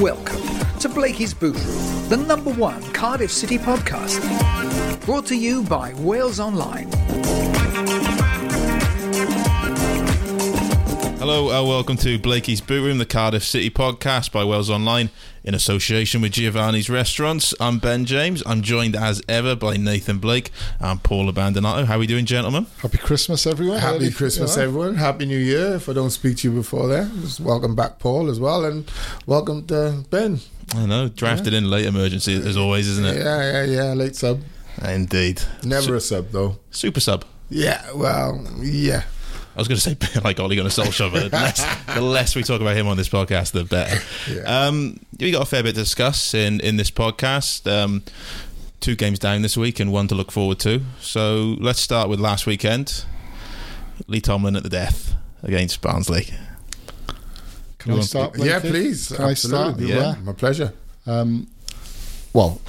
Welcome to Blakey's Boot Room, the number one Cardiff City podcast. Brought to you by Wales Online. Hello and welcome to Blakey's Boot Room, the Cardiff City podcast by Wales Online in association with Giovanni's Restaurants. I'm Ben James. I'm joined as ever by Nathan Blake and Paul Abbandonato. How are we doing, gentlemen? Happy Christmas, everyone. Happy Christmas, yeah. everyone. Happy New Year. If I don't speak to you before then, just welcome back, Paul, as well, and welcome to Ben. I know, drafted in late emergency as always, isn't it? Yeah, yeah, yeah. Late sub. Indeed. Never Su- a sub, though. super sub. Yeah, well, yeah. I was going to say like Ole Gunnar Solskjaer, but the less, the less we talk about him on this podcast, the better. Yeah. Um, we got a fair bit to discuss in in this podcast. Um, two games down this week and one to look forward to. So let's start with last weekend. Lee Tomlin at the death against Barnsley. Can I start? yeah, Blakey? please. Can I start? Absolutely. Yeah. My pleasure. Um, well,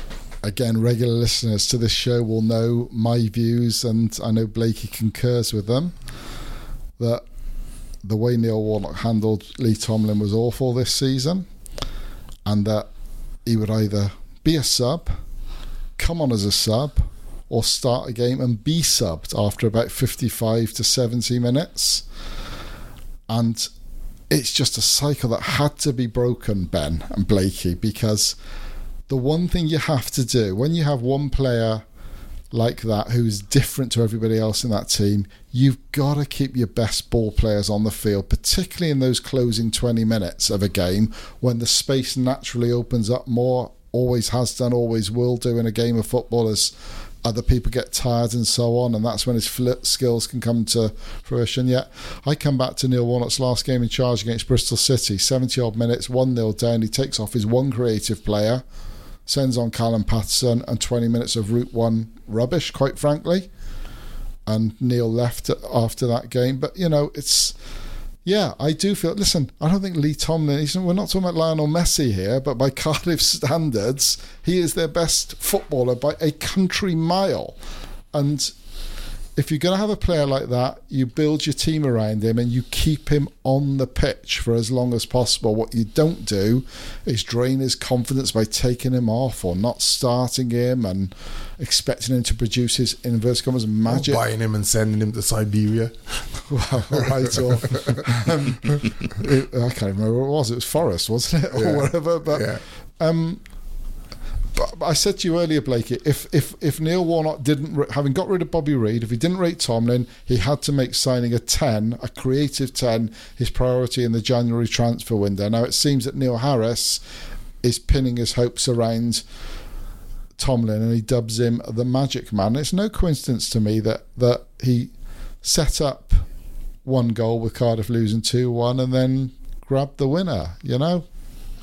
again, regular listeners to this show will know my views, and I know Blakey concurs with them. That the way Neil Warnock handled Lee Tomlin was awful this season, and that he would either be a sub, come on as a sub, or start a game and be subbed after about 55 to 70 minutes. And it's just a cycle that had to be broken, Ben and Blakey, because the one thing you have to do when you have one player like that who's different to everybody else in that team, you've got to keep your best ball players on the field, particularly in those closing 20 minutes of a game when the space naturally opens up more, always has done, always will do in a game of football as other people get tired and so on, and that's when his skills can come to fruition. Yet, I come back to Neil Warnock's last game in charge against Bristol City, 70 odd minutes, 1 0 down. He takes off his one creative player, sends on Callum Paterson, and 20 minutes of Route 1 rubbish, quite frankly. And Neil left after that game. But, you know, it's. Yeah, I do feel. Listen, I don't think Lee Tomlin. He's, we're not talking about Lionel Messi here, but by Cardiff standards, he is their best footballer by a country mile. And if you're going to have a player like that, you build your team around him and you keep him on the pitch for as long as possible. What you don't do is drain his confidence by taking him off or not starting him and expecting him to produce his inverse commas magic. Buying him and sending him to Siberia. Well, right, or um, it, I can't remember what it was. It was Forest, wasn't it, or Yeah. whatever. But, Yeah. um, but, I said to you earlier, Blakey, if if if Neil Warnock didn't, having got rid of Bobby Reid, if he didn't rate Tomlin, he had to make signing a ten, a creative ten, his priority in the January transfer window. Now it seems that Neil Harris is pinning his hopes around Tomlin, and he dubs him the Magic Man. It's no coincidence to me that that he set up one goal with Cardiff losing two one, and then grabbed the winner. You know,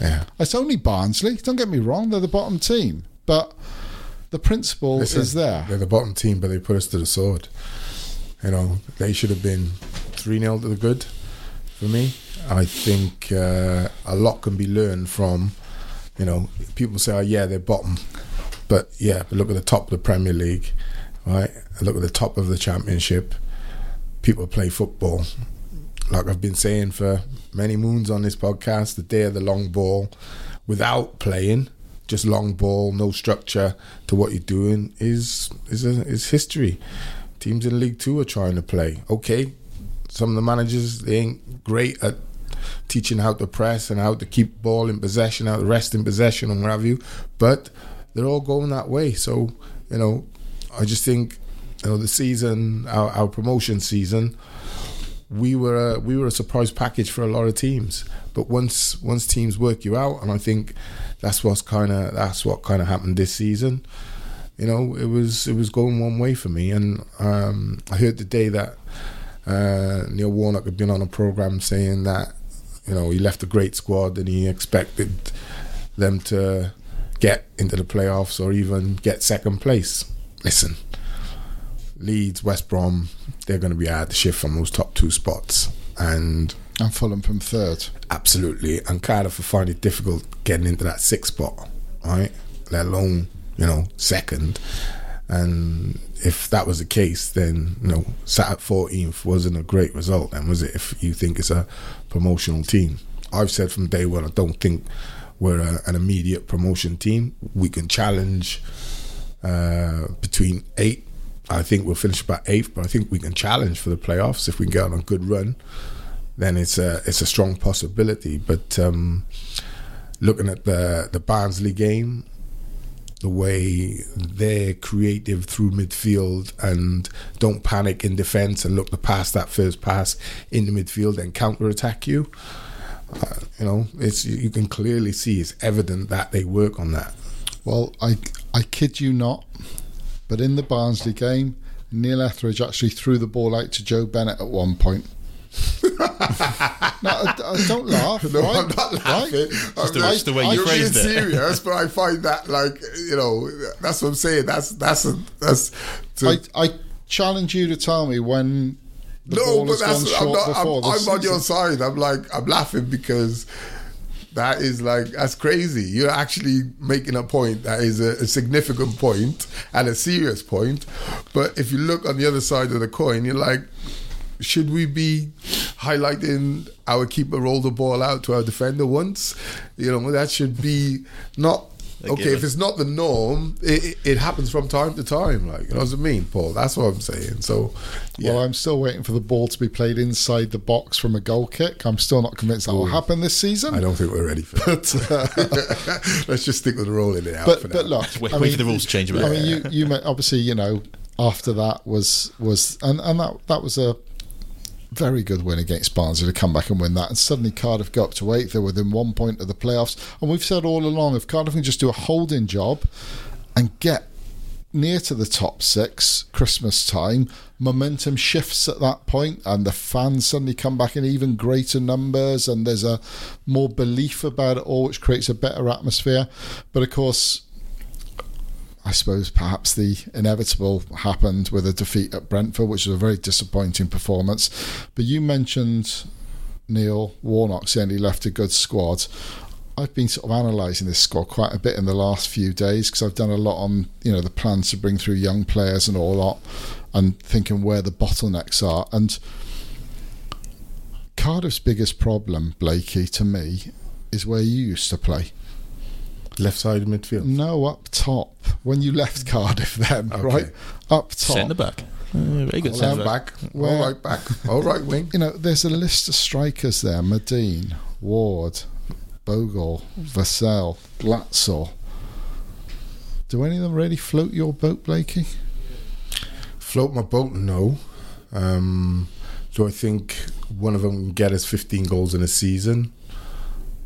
Yeah. it's only Barnsley. Don't get me wrong; they're the bottom team, but the principle Listen, is there. They're the bottom team, but they put us to the sword. You know, they should have been 3 0 to the good for me. I think uh, a lot can be learned from, you know, people say, oh, yeah, they're bottom. But yeah, but look at the top of the Premier League, right? Look at the top of the Championship. People play football. Like I've been saying for many moons on this podcast, the day of the long ball, without playing, just long ball, no structure to what you're doing is is a, is history. Teams in League Two are trying to play. Okay, some of the managers they ain't great at teaching how to press and how to keep ball in possession, how to rest in possession and what have you. But they're all going that way. So you know, I just think you know the season, our, our promotion season, we were a, we were a surprise package for a lot of teams. But once once teams work you out, and I think that's what's kind of that's what kind of happened this season. you know, it was it was going one way for me. And um, I heard the day that uh, Neil Warnock had been on a program saying that you know he left a great squad and he expected them to get into the playoffs or even get second place. Listen, Leeds, West Brom, they're going to be out the shift from those top two spots, and And Fulham from third. absolutely, and Cardiff will find it difficult getting into that sixth spot, right? Let alone you know second. And if that was the case, then you know sat at 14th wasn't a great result, then was it? If you think it's a promotional team, I've said from day one I don't think we're a, an immediate promotion team. We can challenge uh, between eight. I think we'll finish about eighth, but I think we can challenge for the playoffs if we can get on a good run. Then it's a it's a strong possibility. But um, looking at the the Barnsley game, the way they're creative through midfield and don't panic in defence and look to pass that first pass in the midfield and counter attack you. Uh, you know, it's you can clearly see it's evident that they work on that. Well, I I kid you not, but in the Barnsley game, Neil Etheridge actually threw the ball out to Joe Bennett at one point. no, I, I don't laugh. No, right? I'm not laughing. Right? the- it's the way you You're being phrased it. serious, but I find that like you know that's what I'm saying. That's that's a, that's. To, I, I challenge you to tell me when the no, ball but has gone that's I'm, not, I'm, I'm on your side. I'm like I'm laughing because that is like that's crazy. You're actually making a point that is a, a significant point and a serious point. But if you look on the other side of the coin, you're like, should we be highlighting our keeper roll the ball out to our defender once? You know, that should be not. A Okay, given. if it's not the norm, it, it, it happens from time to time. Like, you know what I mean, Paul? That's what I'm saying. So, yeah. Well, I'm still waiting for the ball to be played inside the box from a goal kick. I'm still not convinced that will happen this season. I don't think we're ready for that. Uh, Let's just stick with rolling it out but for but now. look, Wait, I wait mean, for the rules to change a bit. I mean, you you may- obviously you know after that was was and and that that was a very good win against Barnsley to come back and win that, and suddenly Cardiff go up to eighth. They're within one point of the playoffs, and we've said all along if Cardiff can just do a holding job and get near to the top six Christmas time, momentum shifts at that point, and the fans suddenly come back in even greater numbers, and there's a more belief about it all, which creates a better atmosphere. But of course, I suppose perhaps the inevitable happened with a defeat at Brentford, which was a very disappointing performance. But you mentioned Neil Warnock saying he left a good squad. I've been sort of analysing this squad quite a bit in the last few days because I've done a lot on you know the plans to bring through young players and all that, and thinking where the bottlenecks are. And Cardiff's biggest problem, Blakey, to me, is where you used to play. Left side of midfield. No, up top. When you left Cardiff, then Okay. right up top. Centre back. Uh, very good centre right, back. back. Where- All right, back. All right, wing. You know, there's a list of strikers there: Madine, Ward, Bogle, Vassell, Glatzel. Do any of them really float your boat, Blakey? Float my boat? No. Um, do I think one of them can get us 15 goals in a season?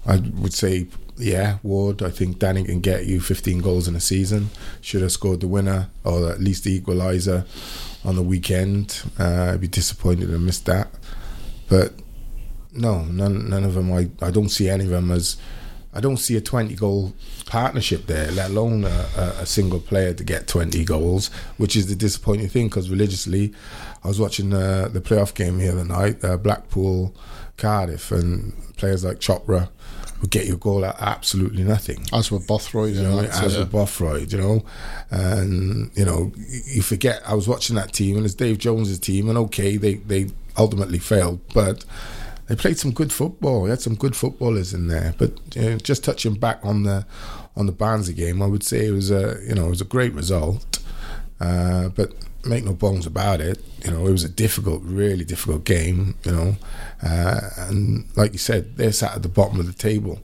I would say, yeah, Ward. I think Danny can get you 15 goals in a season. Should have scored the winner or at least the equaliser on the weekend. Uh, I'd be disappointed to missed that. But no, none, none of them. I, I don't see any of them as. I don't see a 20 goal partnership there, let alone a, a, single player to get 20 goals, which is the disappointing thing because religiously, I was watching uh, the playoff game here the other night, uh, Blackpool, Cardiff, and players like Chopra would get you a goal at absolutely nothing. As with Bothroyd You know, that, as with Bothroyd, you know, and you know, you forget. I was watching that team, and it's Dave Jones's team, and okay, they they ultimately failed, but they played some good football. They had some good footballers in there. But you know, just touching back on the on the Barnsley game, I would say it was a you know it was a great result. Uh, but make no bones about it, you know it was a difficult, really difficult game. You know, uh, and like you said, they're sat at the bottom of the table,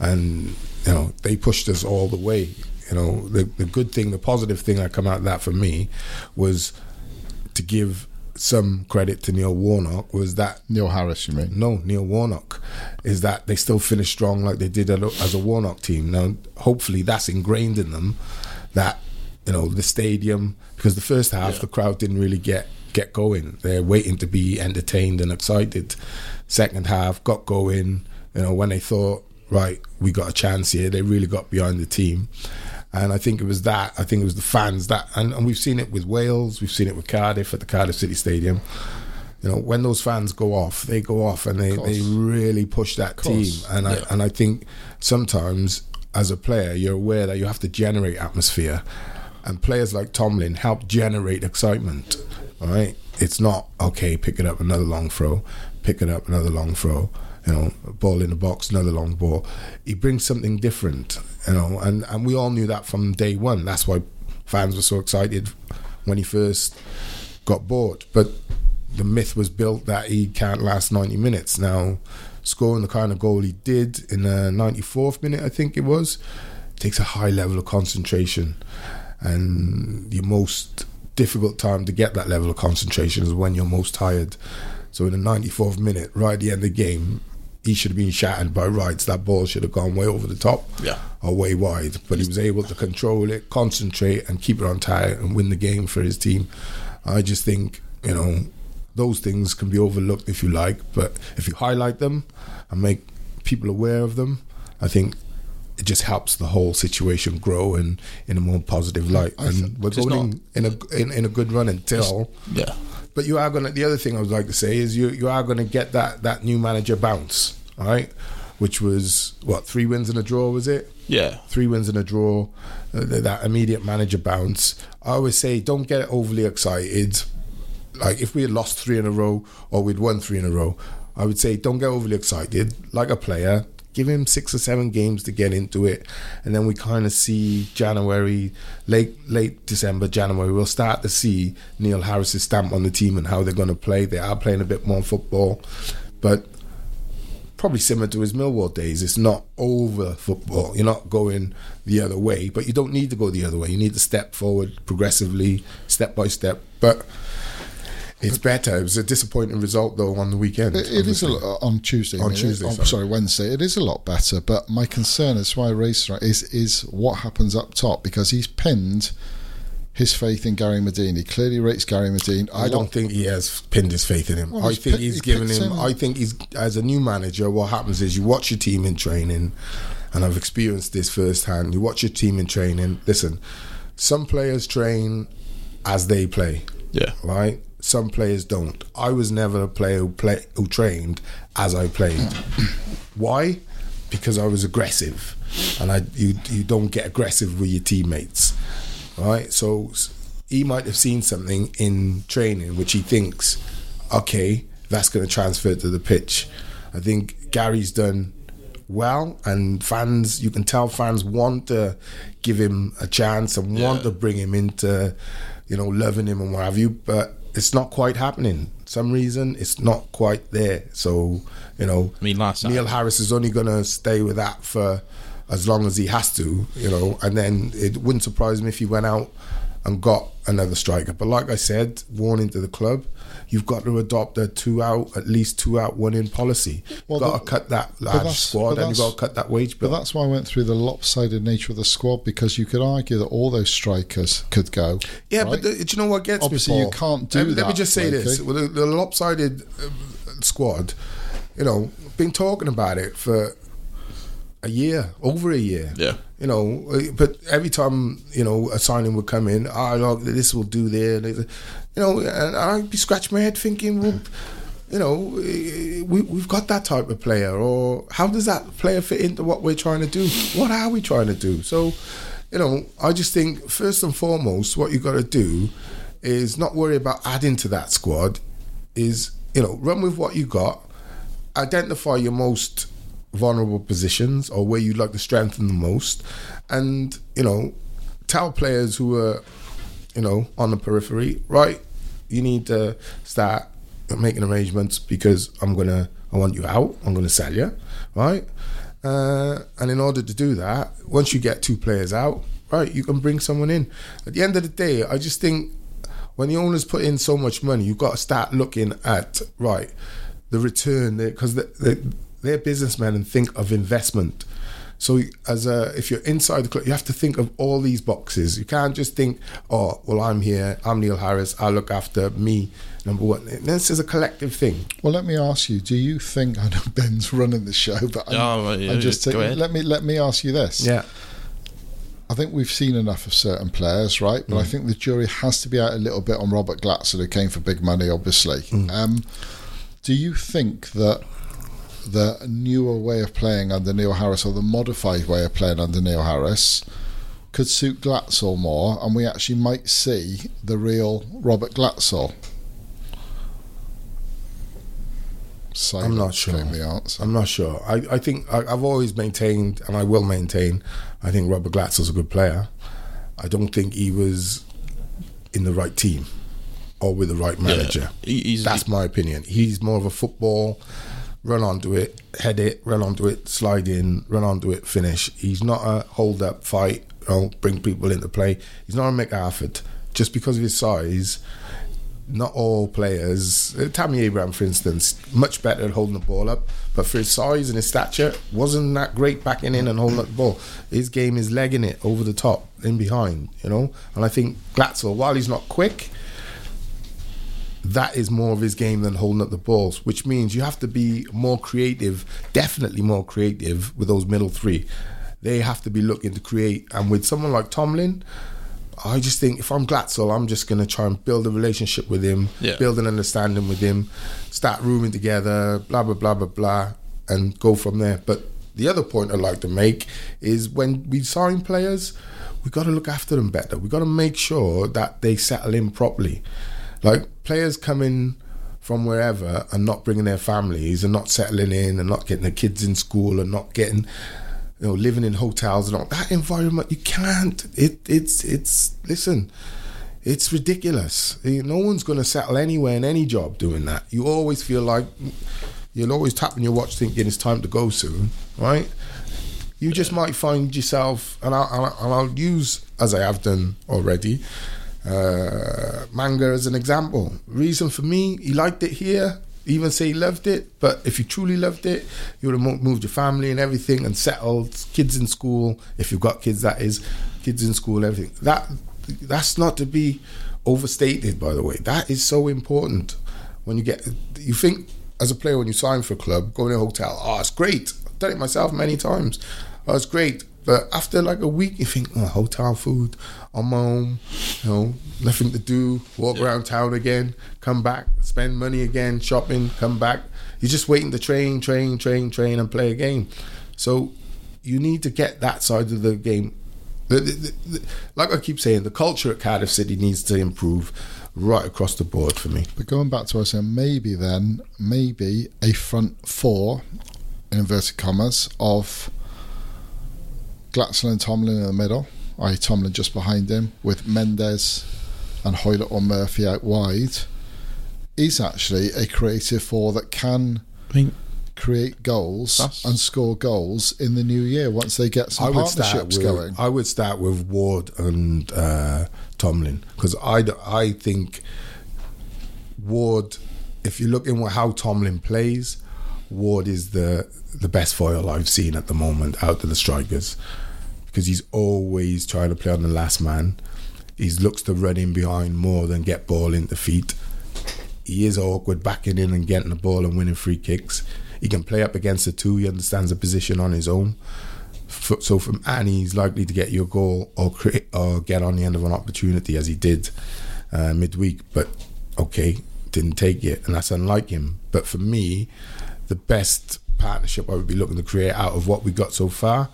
and you know they pushed us all the way. You know, the the good thing, the positive thing that come out of that for me was to give some credit to Neil Warnock was that Neil Harris, you mean? no, Neil Warnock, is that they still finished strong like they did as a Warnock team. Now, hopefully, that's ingrained in them that, you know, the stadium because the first half the crowd didn't really get get going. They're waiting to be entertained and excited. Second half got going. You know, when they thought, right, we got a chance here, they really got behind the team. And I think it was that. I think it was the fans that, and, and we've seen it with Wales, we've seen it with Cardiff at the Cardiff City Stadium. You know, when those fans go off, they go off and they, they really push that team. And I and I think sometimes as a player, you're aware that you have to generate atmosphere, and players like Tomlin help generate excitement. Right, it's not okay. Pick it up, another long throw. Pick it up, another long throw. You know, ball in the box, another long ball. He brings something different. You know, and and we all knew that from day one. That's why fans were so excited when he first got bought. But the myth was built that he can't last 90 minutes. Now, scoring the kind of goal he did in the 94th minute, I think it was, takes a high level of concentration. And your most difficult time to get that level of concentration is when you're most tired. So in the 94th minute, right at the end of the game, he should have been shattered by rights. That ball should have gone way over the top Yeah. or way wide. But he was able to control it, concentrate, and keep it on target and win the game for his team. I just think, you know, those things can be overlooked if you like, but if you highlight them and make people aware of them, I think it just helps the whole situation grow and in a more positive light. and we're going in a in, in a good run until. Yeah. But you are gonna. The other thing I would like to say is you you are gonna get that that new manager bounce, all right? Which was what three wins and a draw was it? Yeah. Three wins and a draw, uh, that immediate manager bounce. I always say don't get overly excited. Like if we had lost three in a row or we'd won three in a row, I would say don't get overly excited. Like a player, give him six or seven games to get into it, and then we kind of see January, late late December, January. We'll start to see Neil Harris's stamp on the team and how they're going to play. They are playing a bit more football, but probably similar to his Millwall days. It's not over football. You're not going the other way, but you don't need to go the other way. You need to step forward progressively, step by step. But it's better. It was a disappointing result though on the weekend. It, it is a lot on Tuesday. On I mean, Tuesday, oh, sorry. sorry, Wednesday. It is a lot better, but my concern is why I raised it is is what happens up top because he's pinned his faith in Gary Madine. He clearly rates Gary Madine. I don't think he has pinned his faith in him. Well, I he's think pi- he's he given him. him. I think he's as a new manager. What happens is you watch your team in training, and I've experienced this firsthand. You watch your team in training. Listen, some players train as they play. Yeah. right? Some players don't. I was never a player who play who trained as I played. Why? Because I was aggressive, and I you you don't get aggressive with your teammates, right? So he might have seen something in training which he thinks, okay, that's going to transfer to the pitch. I think Gary's done well, and fans you can tell fans want to give him a chance and want to bring him into, you know, loving him and what have you, but it's not quite happening. Some reason it's not quite there. So, you know, I mean, last Neil time- Harris is only going to stay with that for as long as he has to, you know, and then it wouldn't surprise me if he went out and got another striker. But like I said, warning to the club, you've got to adopt a two out, at least two out, one in policy. You've got the- to cut that large squad and you've got to cut that wage But that's why I went through the lopsided nature of the squad because you could argue that all those strikers could go. Yeah, right? but the, do you know what gets Obviously, me? you can't do let, me- Let me just say this: with the, the lopsided uh, squad, you know, been talking about it for a year, over a year. Yeah. You know, uh, but every time you know a signing would come in, oh look, this will do there. You know, and I'd be scratching my head thinking, well, you know, eh, we, we've got that type of player, or how does that player fit into what we're trying to do? What are we trying to do? So, you know, I just think first and foremost, what you got to do is not worry about adding to that squad. Is you know, run with what you got, identify your most vulnerable positions or where you'd like to strengthen the most, and you know, tell players who are, you know, on the periphery, right? You need to start making arrangements because I'm gonna, I want you out. I'm gonna sell you, right? Uh, and in order to do that, once you get two players out, right, you can bring someone in. At the end of the day, I just think when the owners put in so much money, you've got to start looking at right the return because the, they, they're businessmen and think of investment. So as a if you're inside the club, you have to think of all these boxes. You can't just think, oh, well, I'm here, I'm Neil Harris, I'll look after me. Number one, this is a collective thing. Well, let me ask you: Do you think I know Ben's running the show, but I'm, Oh, right, yeah, I'm just go taking- ahead. let me let me ask you this. Yeah, I think we've seen enough of certain players, right? But I think the jury has to be out a little bit on Robert Glatzel, who came for big money, obviously. Um, do you think that the newer way of playing under Neil Harris, or the modified way of playing under Neil Harris, could suit Glatzel more, and we actually might see the real Robert Glatzel? I'm not sure. the answer. I'm not sure. I, I think I, I've always maintained, and I will maintain, I think Robert Glatzel's a good player. I don't think he was in the right team or with the right manager. He- he's- That's my opinion. He's more of a football, run onto it, head it, run onto it, slide in, run onto it, finish. He's not a hold up fight, you bring people into play. He's not a McArthur. Just because of his size, not all players. uh, Tammy Abraham, for instance, much better at holding the ball up, but for his size and his stature, wasn't that great backing in and holding up the ball. His game is legging it over the top, in behind, you know. And I think Glatzel, while he's not quick, that is more of his game than holding up the balls, which means you have to be more creative, definitely more creative with those middle three. They have to be looking to create, and with someone like Tomlin. I just think if I'm Glatzel, I'm just going to try and build a relationship with him, Yeah. build an understanding with him, start rooming together, blah, blah, blah, blah, blah, and go from there. But the other point I'd like to make is when we sign players, we've got to look after them better. We've got to make sure that they settle in properly. Like players coming from wherever and not bringing their families and not settling in and not getting their kids in school and not getting you know, living in hotels and all that environment, you can't. It, it's, it's. Listen, it's ridiculous. No one's going to settle anywhere in any job doing that. You always feel like you're always tapping your watch, thinking it's time to go soon, right? You just might find yourself, and I'll, and I'll use as I have done already, uh, manga as an example. Reason for me, he liked it here. Even say he loved it, but if you truly loved it, you would have moved your family and everything and settled, kids in school. If you've got kids, that is, kids in school, everything. That that's not to be overstated. By the way, that is so important. When you get, you think as a player when you sign for a club, go in a hotel. Oh, it's great. I've done it myself many times. Oh, it's great. But after like a week, you think, oh, hotel food, on my own, you know, nothing to do, walk around town again, come back, spend money again, shopping, come back. You're just waiting to train, train, train, train, and play a game. So you need to get that side of the game. The, the, the, the- like I keep saying, the culture at Cardiff City needs to improve right across the board for me. But going back to what I was saying, maybe then, maybe a front four, in inverted commas, of Glatzel and Tomlin in the middle, i.e. Tomlin just behind him, with Mendez and Hoilett or Murphy out wide, is actually a creative four that can I mean, create goals That's- and score goals in the new year once they get some I would start partnerships with, going. I would start with Ward and uh, Tomlin because I, I think Ward. If you look in how Tomlin plays, Ward is the the best foil I've seen at the moment out of the strikers because he's always trying to play on the last man. He looks to run in behind more than get ball into feet. He is awkward backing in and getting the ball and winning free kicks. He can play up against the two. He understands the position on his own. So from Annie, he's likely to get your goal or create or get on the end of an opportunity as he did uh, midweek. But okay, didn't take it, and that's unlike him. But for me, the best partnership I would be looking to create out of what we got so far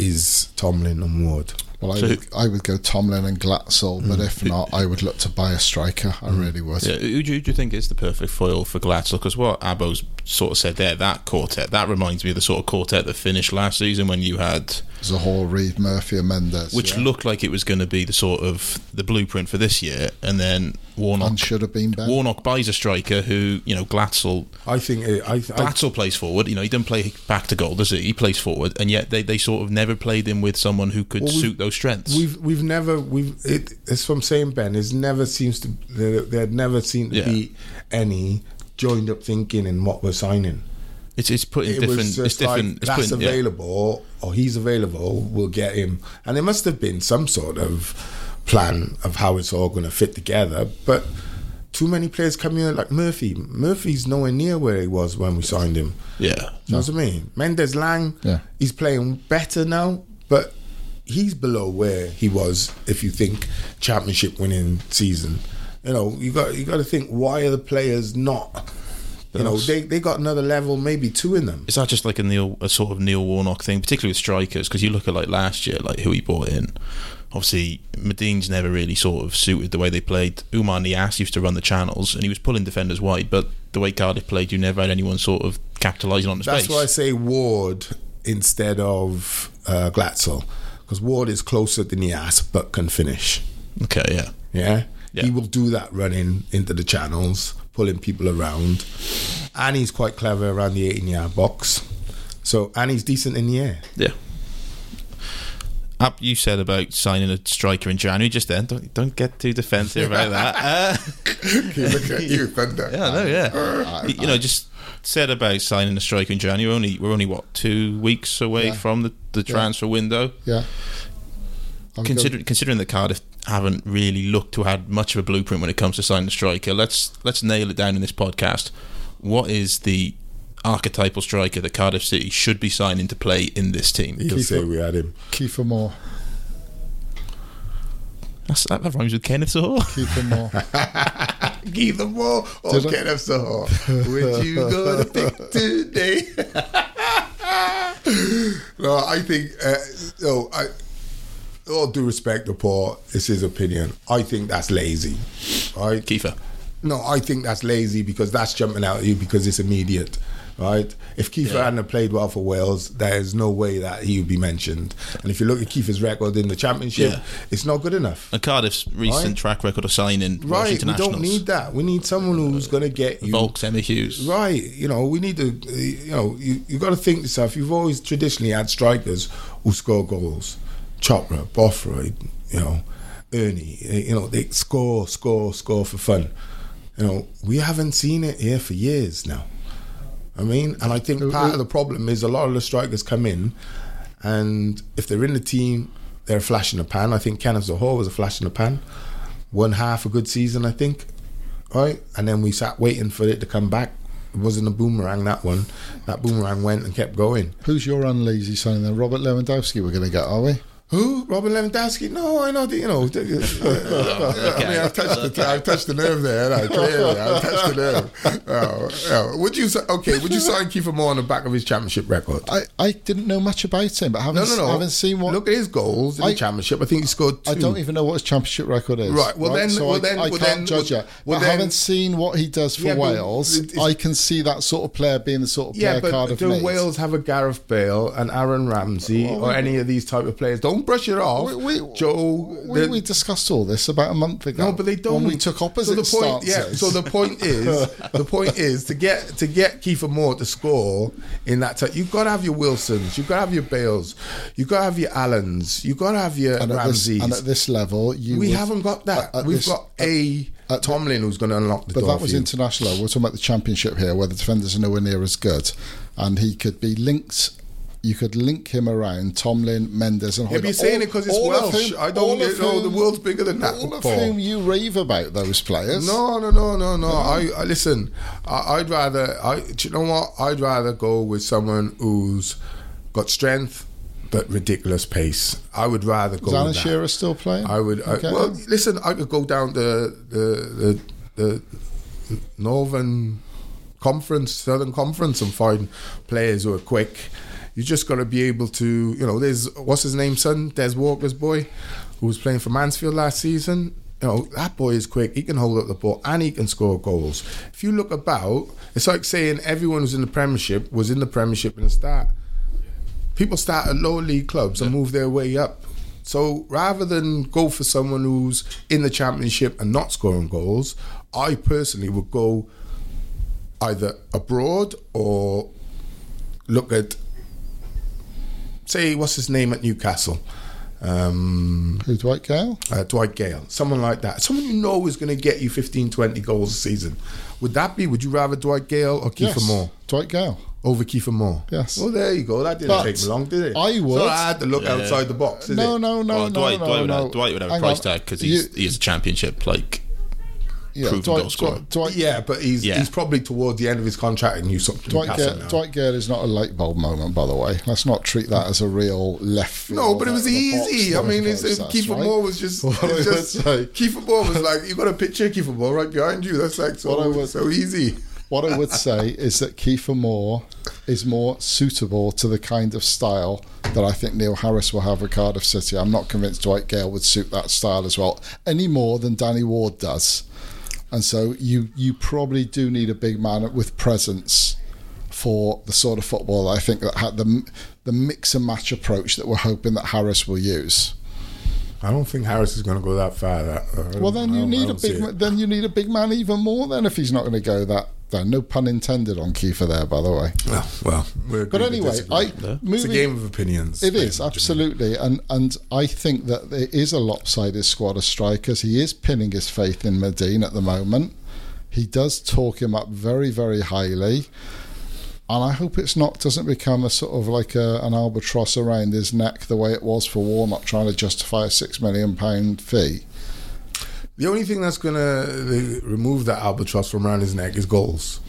is Tomlin and Ward. Well, I, So- would, I would go Tomlin and Glatzel, but mm. if not, I would look to buy a striker. I mm. really would. yeah, who, do you, do you think is the perfect foil for Glatzel? Because what Abo's sort of said there, that quartet, that reminds me of the sort of quartet that finished last season when you had, Zohore, Reid, Murphy, and Mendez. which yeah. looked like it was going to be the sort of the blueprint for this year, and then Warnock. and should have been better. Warnock buys a striker who, you know, Glatzel I think it, I, I Glatzel plays forward. You know, he doesn't play back to goal, does he? He plays forward, and yet they, they sort of never played him with someone who could Well, suit those strengths. We've we've never we've it, it's from saying Ben. It's never seems to there, there never seemed to Yeah. be any joined up thinking in what we're signing. It's it's putting it different. was It's just like different. it's that's putting, yeah. available or he's available. We'll get him, and there must have been some sort of plan of how it's all going to fit together. But too many players coming in like Murphy. Murphy's nowhere near where he was when we signed him. Yeah. Do you know what I mean? Mendez-Laing, Yeah. he's playing better now, but he's below where he was if you think championship winning season. You know, you got you got to think why are the players not? You know, they they got another level, maybe two in them. Is that just like a Neil, a sort of Neil Warnock thing, particularly with strikers? Because you look at like last year, like who he brought in. Obviously, Madine's never really sort of suited the way they played. Oumar Niasse used to run the channels, and he was pulling defenders wide. But the way Cardiff played, you never had anyone sort of capitalising on the That's space. That's why I say Ward instead of uh, Glatzel, because Ward is closer than Nias but can finish. okay, yeah, Yeah? Yeah. He will do that running into the channels, pulling people around. And he's quite clever around the 18 yard box. So, and he's decent in the air. yeah. Up, you said about signing a striker in January. Just then, don't don't get too defensive about that. Uh, Look at you, Thunder. Yeah, no, yeah. you know, just said about signing a striker in January. Only we're only what two weeks away Yeah. from the, the transfer window. Yeah. I'm Considering considering that Cardiff haven't really looked to have much of a blueprint when it comes to signing a striker, let's let's nail it down in this podcast. What is the archetypal striker that Cardiff City should be signing to play in this team? He'll Keep say we had him. Kieffer Moore. That's, that rhymes with Kenneth Saw. Kieffer Moore. Give them more or Did I- get them so. Would you go to pick today? no, I think, uh, no, I, all due respect to Paul, it's his opinion. I think that's lazy. Right? Kieffer. No, I think that's lazy because that's jumping out at you because it's immediate, right? If Kieffer Yeah. hadn't played well for Wales, there is no way that he would be mentioned. And if you look at Kieffer's record in the championship, Yeah. it's not good enough. And Cardiff's recent Right. track record of signing Right, we don't need that. We need someone who's going to get you. Volks, Emma Hughes. Right, you know, we need to, uh, you know, you, you got to think to yourself. You've always traditionally had strikers who score goals. Chopra, Bothroyd, you know, Ernie, uh, you know, they score, score, score for fun. You know, we haven't seen it here for years now. I mean, and I think part of the problem is a lot of the strikers come in, and if they're in the team, they're a flash in the pan. I think Kenneth Zohore was a flash in the pan. One half a good season, I think. Right? And then we sat waiting for it to come back. It wasn't a boomerang, that one. That boomerang went and kept going. Who's your unlazy signing then? Robert Lewandowski we're going to get, are we? Who? Robin Lewandowski? No, I know. The, you know. the- uh, I mean, I've touched the I've touched the nerve there. No, clearly, I've touched the nerve. Oh, oh. Would you? si- Okay. Would you sign Kieffer Moore on the back of his championship record? I, I didn't know much about him, but haven't, No, no, no. haven't seen what. Look at his goals in I- the championship. I think he scored two. I don't even know what his championship record is. Right, well then- so well I, then- I well can't then- judge well- it. well but then- haven't seen what he does for Yeah, Wales. I can see that sort of player being the sort of player Yeah, but Cardiff do needs. Wales have a Gareth Bale and Aaron Ramsey Well, or any of these type of players? Don't brush it off, We, we, Joe. we, we discussed all this about a month ago. no, but they don't. When we took opposite so the point, stances. Yeah. So the point is, the point is to get to get Kieffer Moore to score in that. time, you've got to have your Wilsons. You've got to have your Bales. You've got to have your Allens. You've got to have your and at, this, and at this level, you we would- haven't got that. at- at We've this- got a Tomlin who's going to unlock the But that was international. We're talking about the championship here, where the defenders are nowhere near as good, and he could be linked. You could link him around Tomlin, Mendez, and Yeah, Hoyt. you're saying All- it 'cause it's Welsh. I don't get- of no, the world's bigger than that, All of whom you rave about those players. No, no, no, no, no. I, I listen. I, I'd rather. I. Do you know what? I'd rather go with someone who's got strength but ridiculous pace. I would rather go. Is Alan. Shearer still playing? I would. I, Okay. well, listen. I could go down the the the, the Northern Conference, Southern Conference, and find players who are quick. You just got to be able to. You know, there's what's his name, son, Des Walker's boy, who was playing for Mansfield last season. You know, that boy is quick. He can hold up the ball and he can score goals. If you look about, it's like saying everyone who's in the Premiership was in the Premiership in the start people start at lower league clubs and move their way up. So rather than go for someone who's in the championship and not scoring goals, I personally would go either abroad or look at, say, what's his name at Newcastle? Um, Who, Dwight Gayle? uh, Dwight Gayle, someone like that. Someone you know is going to get you 15, 20 goals a season. Would that be, would you rather Dwight Gayle or Kieffer Yes. Moore? Dwight Gayle. over Kieffer Moore. Yes. Well, there you go. That didn't But take me long, did it? I would- So I had to look Yeah. outside the box. Is No, it? no, no, well, no, Dwight, no, Dwight, would no. have, Dwight would have a price on. tag because You- he's, he's a championship like yeah, proven Dwight, goal scorer. Dwight, Dwight, Yeah, but he's Yeah. he's probably towards the end of his contract and you something Dwight Gayle. Dwight Gayle is not a light bulb moment, by the way. Let's not treat that as a real left. Field No, but it was out of the box easy. I mean, it's, process, Kieffer right? Moore was just, What I just Kieffer Moore was like, you got a picture of Kieffer Moore right behind you. That's like so, What I would- so easy. What I would say is that Kieffer Moore is more suitable to the kind of style that I think Neil Harris will have with Cardiff City. I'm not convinced Dwight Gayle would suit that style as well, any more than Danny Ward does. And so you you probably do need a big man with presence for the sort of football I think that had the the mix and match approach that we're hoping that Harris will use. I don't think Harris is going to go that far. That uh, Well, then you need a big. Then you need a big man even more. Then if he's not going to go that, then no pun intended on Kieffer there, by the way. Well, well, we're But agree to anyway, disagree. I it's a game of opinions. It ladies is and gentlemen. absolutely, and and I think that there is a lopsided squad of strikers. He is pinning his faith in Madine at the moment. He does talk him up very, very highly, and I hope it's not doesn't become a sort of like a, an albatross around his neck the way it was for Warnock trying to justify a six million pound fee. The only thing that's going to remove that albatross from around his neck is goals.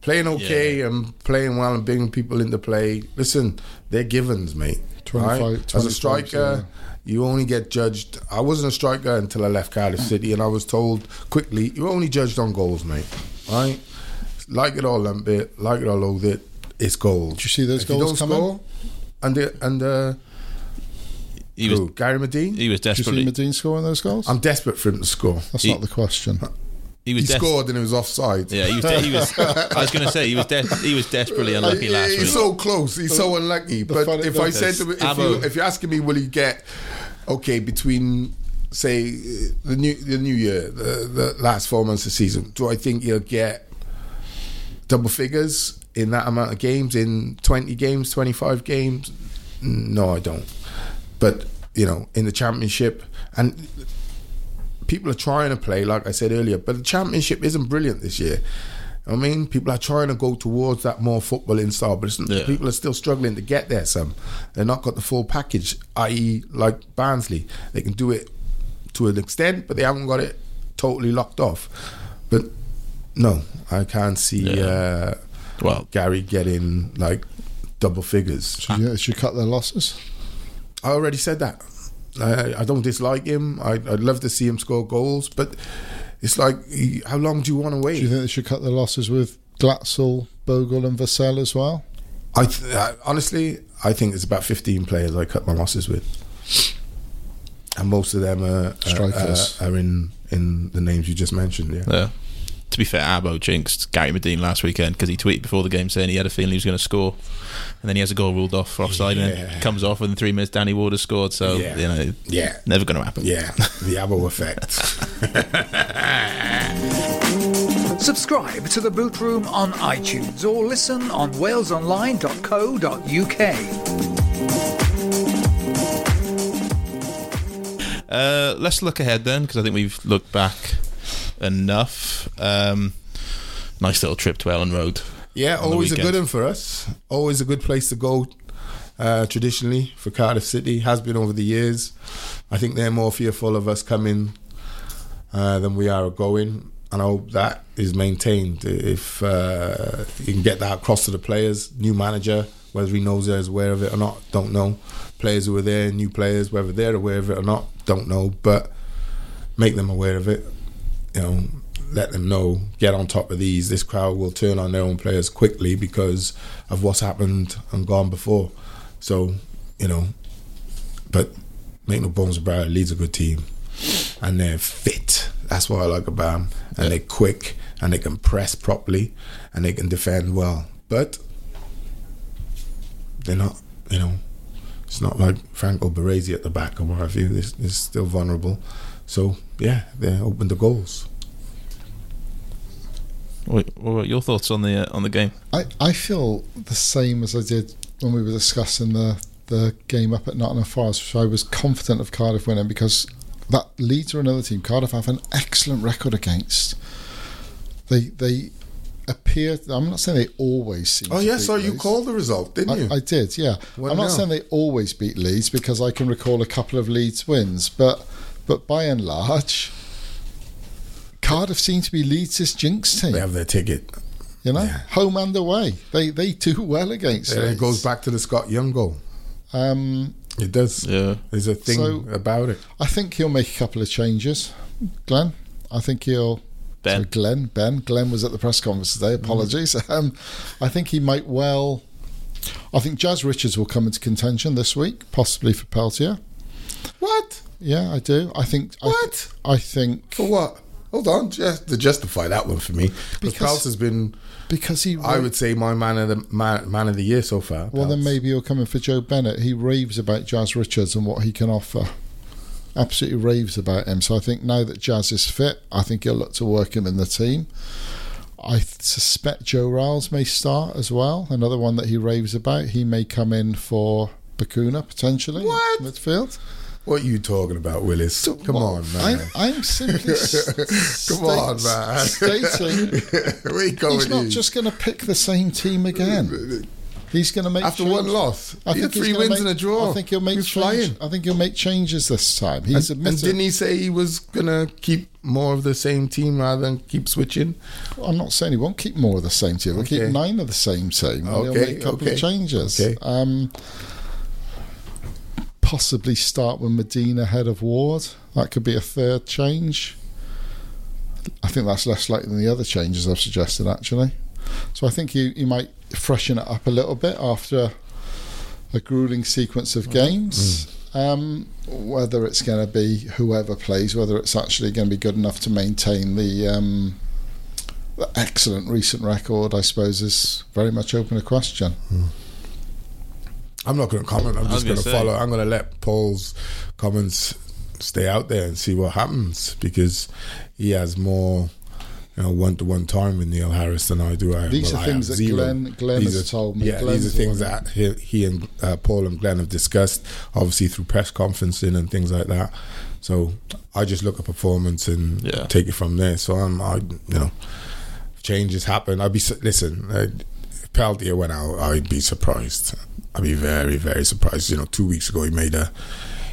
Playing okay and playing well and bringing people into play. Listen, they're givens, mate. 25 right? As a striker, you only get judged. I wasn't a striker until I left Cardiff City, and I was told quickly, you're only judged on goals, mate. Right? Like it or lump it, like it or loathe it, it's goals. Did you see those If you goals don't coming? score, and the, and uh, he was who, Gary Madine, he was Did you see desperately Madine scoring those goals? I'm desperate for him to score. That's he- not the question. he He was des- scored and it was offside. Yeah, he was. De- he was. I was going to say he was. De- he was desperately unlucky last he's so close. He's so unlucky. But funny- if I said to him, if, Abo- you, if you're asking me, will he get okay between say the new the new year, the, the last four months of the season? Do I think he'll get double figures in that amount of games in 20 games, 25 games? No, I don't. But you know, in the championship and. People are trying to play, like I said earlier, but the championship isn't brilliant this year. I mean, people are trying to go towards that more footballing style, but it's, Yeah. people are still struggling to get there. Some they're not got the full package, i.e., like Barnsley, they can do it to an extent, but they haven't got it totally locked off. But no, I can't see Yeah. uh, Well, Gary getting like double figures. Should you, should cut their losses? I already said that. I, I don't dislike him. I, I'd love to see him score goals, but it's like, how long do you want to wait? Do you think they should cut their losses with Glatzel, Bogle, and Vassell as well? I, th- I honestly, I think it's about fifteen players I cut my losses with, and most of them are are, Strikers. are, are in in the names you just mentioned. Yeah, yeah. To be fair, Abo jinxed Gary Madine last weekend because he tweeted before the game saying he had a feeling he was going to score, and then he has a goal ruled off for offside, and Yeah. then comes off within three minutes. Danny Ward has scored, so Yeah. you know, yeah, never going to happen. yeah. The Abo effect. Subscribe to the Boot Room on iTunes or listen on walesonline.co.uk. Uh, let's look ahead then, because I think we've looked back enough. Um, nice little trip to Elland Road. Yeah, always a good one for us. Always a good place to go. Uh, traditionally for Cardiff City has been over the years. I think they're more fearful of us coming uh, than we are going, and I hope that is maintained. If uh, you can get that across to the players, new manager, whether he knows they're aware of it or not, don't know. Players who are there, new players, whether they're aware of it or not, don't know. But make them aware of it. You know, let them know, get on top of these. This crowd will turn on their own players quickly because of what's happened and gone before. So, you know, but make no bones about it, Leeds a good team. And they're fit. That's what I like about them. And they're quick and they can press properly and they can defend well. But they're not, you know, it's not like Franco Baresi at the back or what have you. They're, they're still vulnerable. So, yeah, they're open to goals. What, what were your thoughts on the uh, on the game? I, I feel the same as I did when we were discussing the, the game up at Nottingham Forest, which I was confident of Cardiff winning because that Leeds are another team Cardiff have an excellent record against. They they appear. I'm not saying they always seem. Oh to yeah, beat so you Leeds. called the result, didn't you? I, I did, yeah. Well, I'm not no. saying they always beat Leeds because I can recall a couple of Leeds wins, but but by and large, Cardiff seem to be Leeds' jinx team. they have their ticket. you know, yeah. home and away, they they do well against. And it goes back to the Scott Young goal. Um, It does. Yeah. There's a thing So- about it. I think he'll make a couple of changes, Glenn. I think he'll. Ben. sorry, Glenn. Ben. Glenn was at the press conference today. Apologies. Um, I think he might well. I think Jazz Richards will come into contention this week, possibly for Peltier. What? Yeah, I do. I think. What? I, I think For what? Hold on, just to justify that one for me, because Pelt has been, because he. I would say, my man of the man, man of the year so far. Well, then maybe come in for Joe Bennett. He raves about Jazz Richards and what he can offer. Absolutely raves about him. So I think now that Jazz is fit, I think he'll look to work him in the team. I suspect Joe Ralls may start as well. Another one that he raves about. He may come in for Bacuna potentially. What? midfield? What are you talking about, Willis? Come on, man. I'm, I'm simply s- Come on, man. stating going? he's not you? just going to pick the same team again. He's going to make after change- one loss. I think three wins make- and a draw. I think he'll make He's change- flying. I think he'll make changes this time. He's And, admitted. and didn't he say he was gonna keep more of the same team rather than keep switching? I'm not saying he won't keep more of the same team. He'll keep nine of the same team. and he'll Okay, make a couple okay, of changes. okay. Um, possibly start with Madine ahead of Ward. That could be a third change. I think that's less likely than the other changes I've suggested, actually. So I think you, you might freshen it up a little bit after a grueling sequence of games. Um, whether it's going to be whoever plays, whether it's actually going to be good enough to maintain the, um, the excellent recent record, I suppose, is very much open to question. I'm not going to comment. I'm just going to follow. I'm going to let Paul's comments stay out there and see what happens because he has more, you know, one-to-one time with Neil Harris than I do. I, These well, are things have that zero. Glenn- Glenn these has are, told me. Yeah, Glenn's these are things one- that he, he and uh, Paul and Glenn have discussed, obviously through press conferencing and things like that. So I just look at performance and Yeah. take it from there. So I'm, I, you know, changes happen. I'd be su- listen. Uh, Peltier went out, I'd be surprised. I'd be very, very surprised. You know, two weeks ago he made a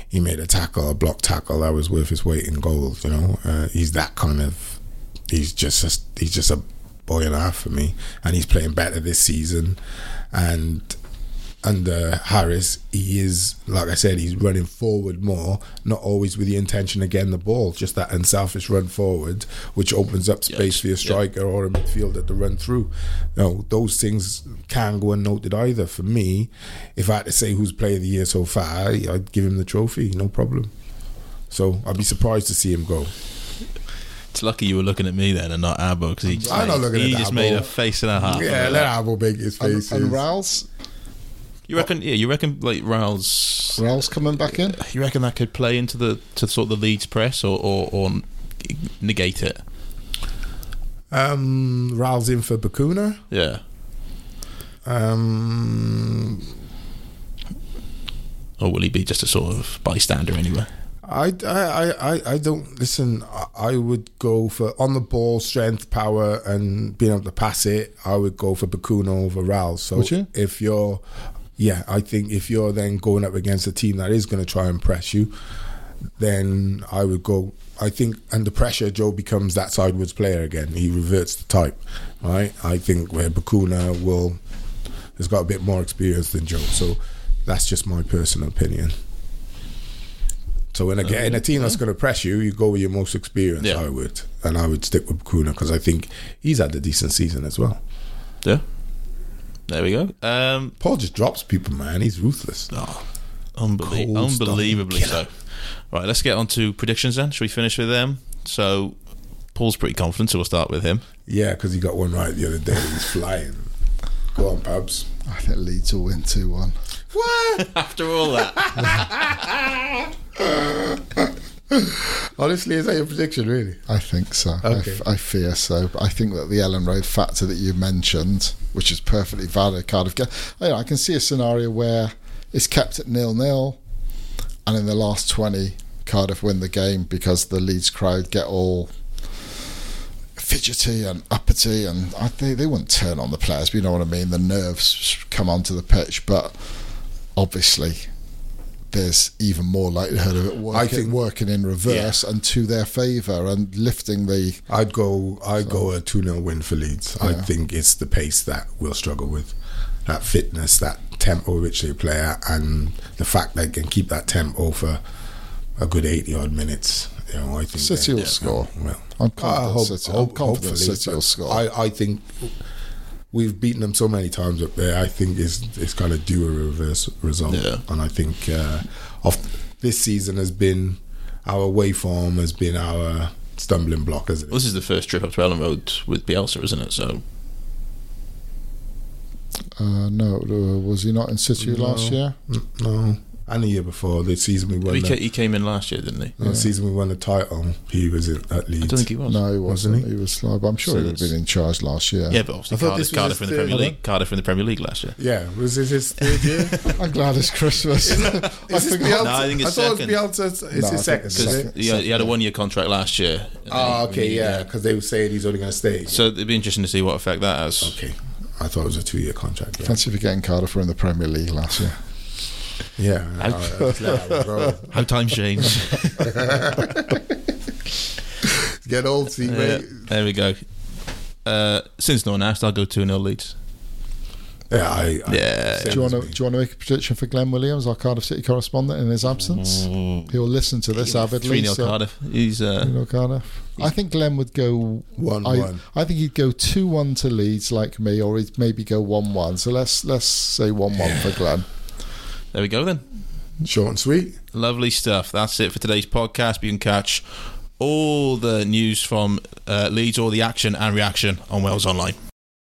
he made a tackle, a block tackle that was worth his weight in gold. You know, uh, he's that kind of. He's just a, he's just a boy and a half for me, and he's playing better this season. And under Harris, he is like I said, he's running forward more, not always with the intention to get the ball, just that unselfish run forward, which opens up space Yes, for your yeah. striker or a midfielder to run through. You know, those things can go unnoted either. For me, if I had to say who's player of the year so far, I'd give him the trophy, no problem. So I'd be surprised to see him go. It's lucky you were looking at me then and not Abbo because he just, I'm not made, looking he at just Abbo. made a face and a half. yeah, let that. Abel make his face. and Ralls, You reckon? Yeah, you reckon like Ralls? Ralls coming back in. You reckon that could play into the to sort of the Leeds press or or, or negate it? Um, Ralls in for Bacuna. Yeah. Um, Or will he be just a sort of bystander anyway? I, I, I, I don't listen. I- I would go for on the ball strength, power, and being able to pass it. I would go for Bacuna over Ral. So you? if you're, yeah, I think if you're then going up against a team that is going to try and press you, then I would go. I think under pressure, Joe becomes that sideways player again. He reverts the type, right? I think where Bacuna will has got a bit more experience than Joe. So that's just my personal opinion. So in a, in a team that's going to press you, you go with your most experienced. Yeah. I would, and I would stick with Bacuna because I think he's had a decent season as well. Yeah. There we go. Um, Paul just drops people, man. He's ruthless. oh, unbelie- unbelievably so. Right, let's get on to predictions then. Should we finish with them? So, Paul's pretty confident, so we'll start with him. Yeah, because he got one right the other day. He's flying. Go on, Pabs. I think Leeds will win 2 1. What? After all that, Honestly, is that your prediction, really? I think so. I, Okay. f- I fear so. But I think that the Elland Road factor that you mentioned, which is perfectly valid, Cardiff. Get, I, I can see a scenario where it's kept at nil nil, and in the last twenty, Cardiff win the game because the Leeds crowd get all fidgety and uppity, and I think they wouldn't turn on the players. But you know what I mean? The nerves come onto the pitch, but obviously. There's even more likelihood of it working, I think- working in reverse and to their favour and lifting the I'd go. I'd go a two 0 win for Leeds. I think it's the pace that we'll struggle with, that fitness, that tempo which they play at, and the fact they can keep that tempo for a good eighty odd minutes. You know, I think City will score. Well, I'm I hope- City- I'm confident City will score. I, I think we've beaten them so many times up there. I think it's it's kind of due a reverse result, Yeah. and I think uh, off this season has been our away form has been our stumbling block, as it Well, this is the first trip up to Elland Road with Bielsa, isn't it? So Uh, no, uh, was he not in City last year? N- No, and the year before, the season we won. he, the, ca- he came in last year, didn't he? the season we won the title, he was in, at Leeds. I don't think he was. No, he Wasn't wasn't. he? he? was. Like, I'm sure So he would have been in charge last year. Yeah, but obviously I thought Cardiff, this was Cardiff in the Premier League. Cardiff in the Premier League last year. Yeah, was this his third year? I'm glad it's Christmas. I Is this forgot. No, I think it's thought it second. was Bielsa. It's No, his second. it's is Because it? second. he, had- he had a one year contract last year. and Oh, okay, he, yeah, uh, because they were saying he's only going to stay. So it'd be interesting to see what effect that has. okay, I thought it was a two-year contract. Yeah, Fancy forgetting Cardiff were in the Premier League last year. Yeah. I- I just let that roll. How times change. Get old, see, Yeah, mate. there we go. Uh, since no one asked, I'll go 2 0 Leeds. Yeah, I. I Yeah. Do you want to? Do you want to make a prediction for Glenn Williams, our Cardiff City correspondent, in his absence? He'll listen to this avidly. 3 0 so- Cardiff. He's. Uh, You Cardiff. I think Glenn would go One, I, one. I think he'd go two one to Leeds like me, or he'd maybe go one one. So let's let's say one one for Glenn. There we go then. Short and sweet. Lovely stuff. That's it for today's podcast. You can catch all the news from uh, Leeds, all the action and reaction on Wales Online.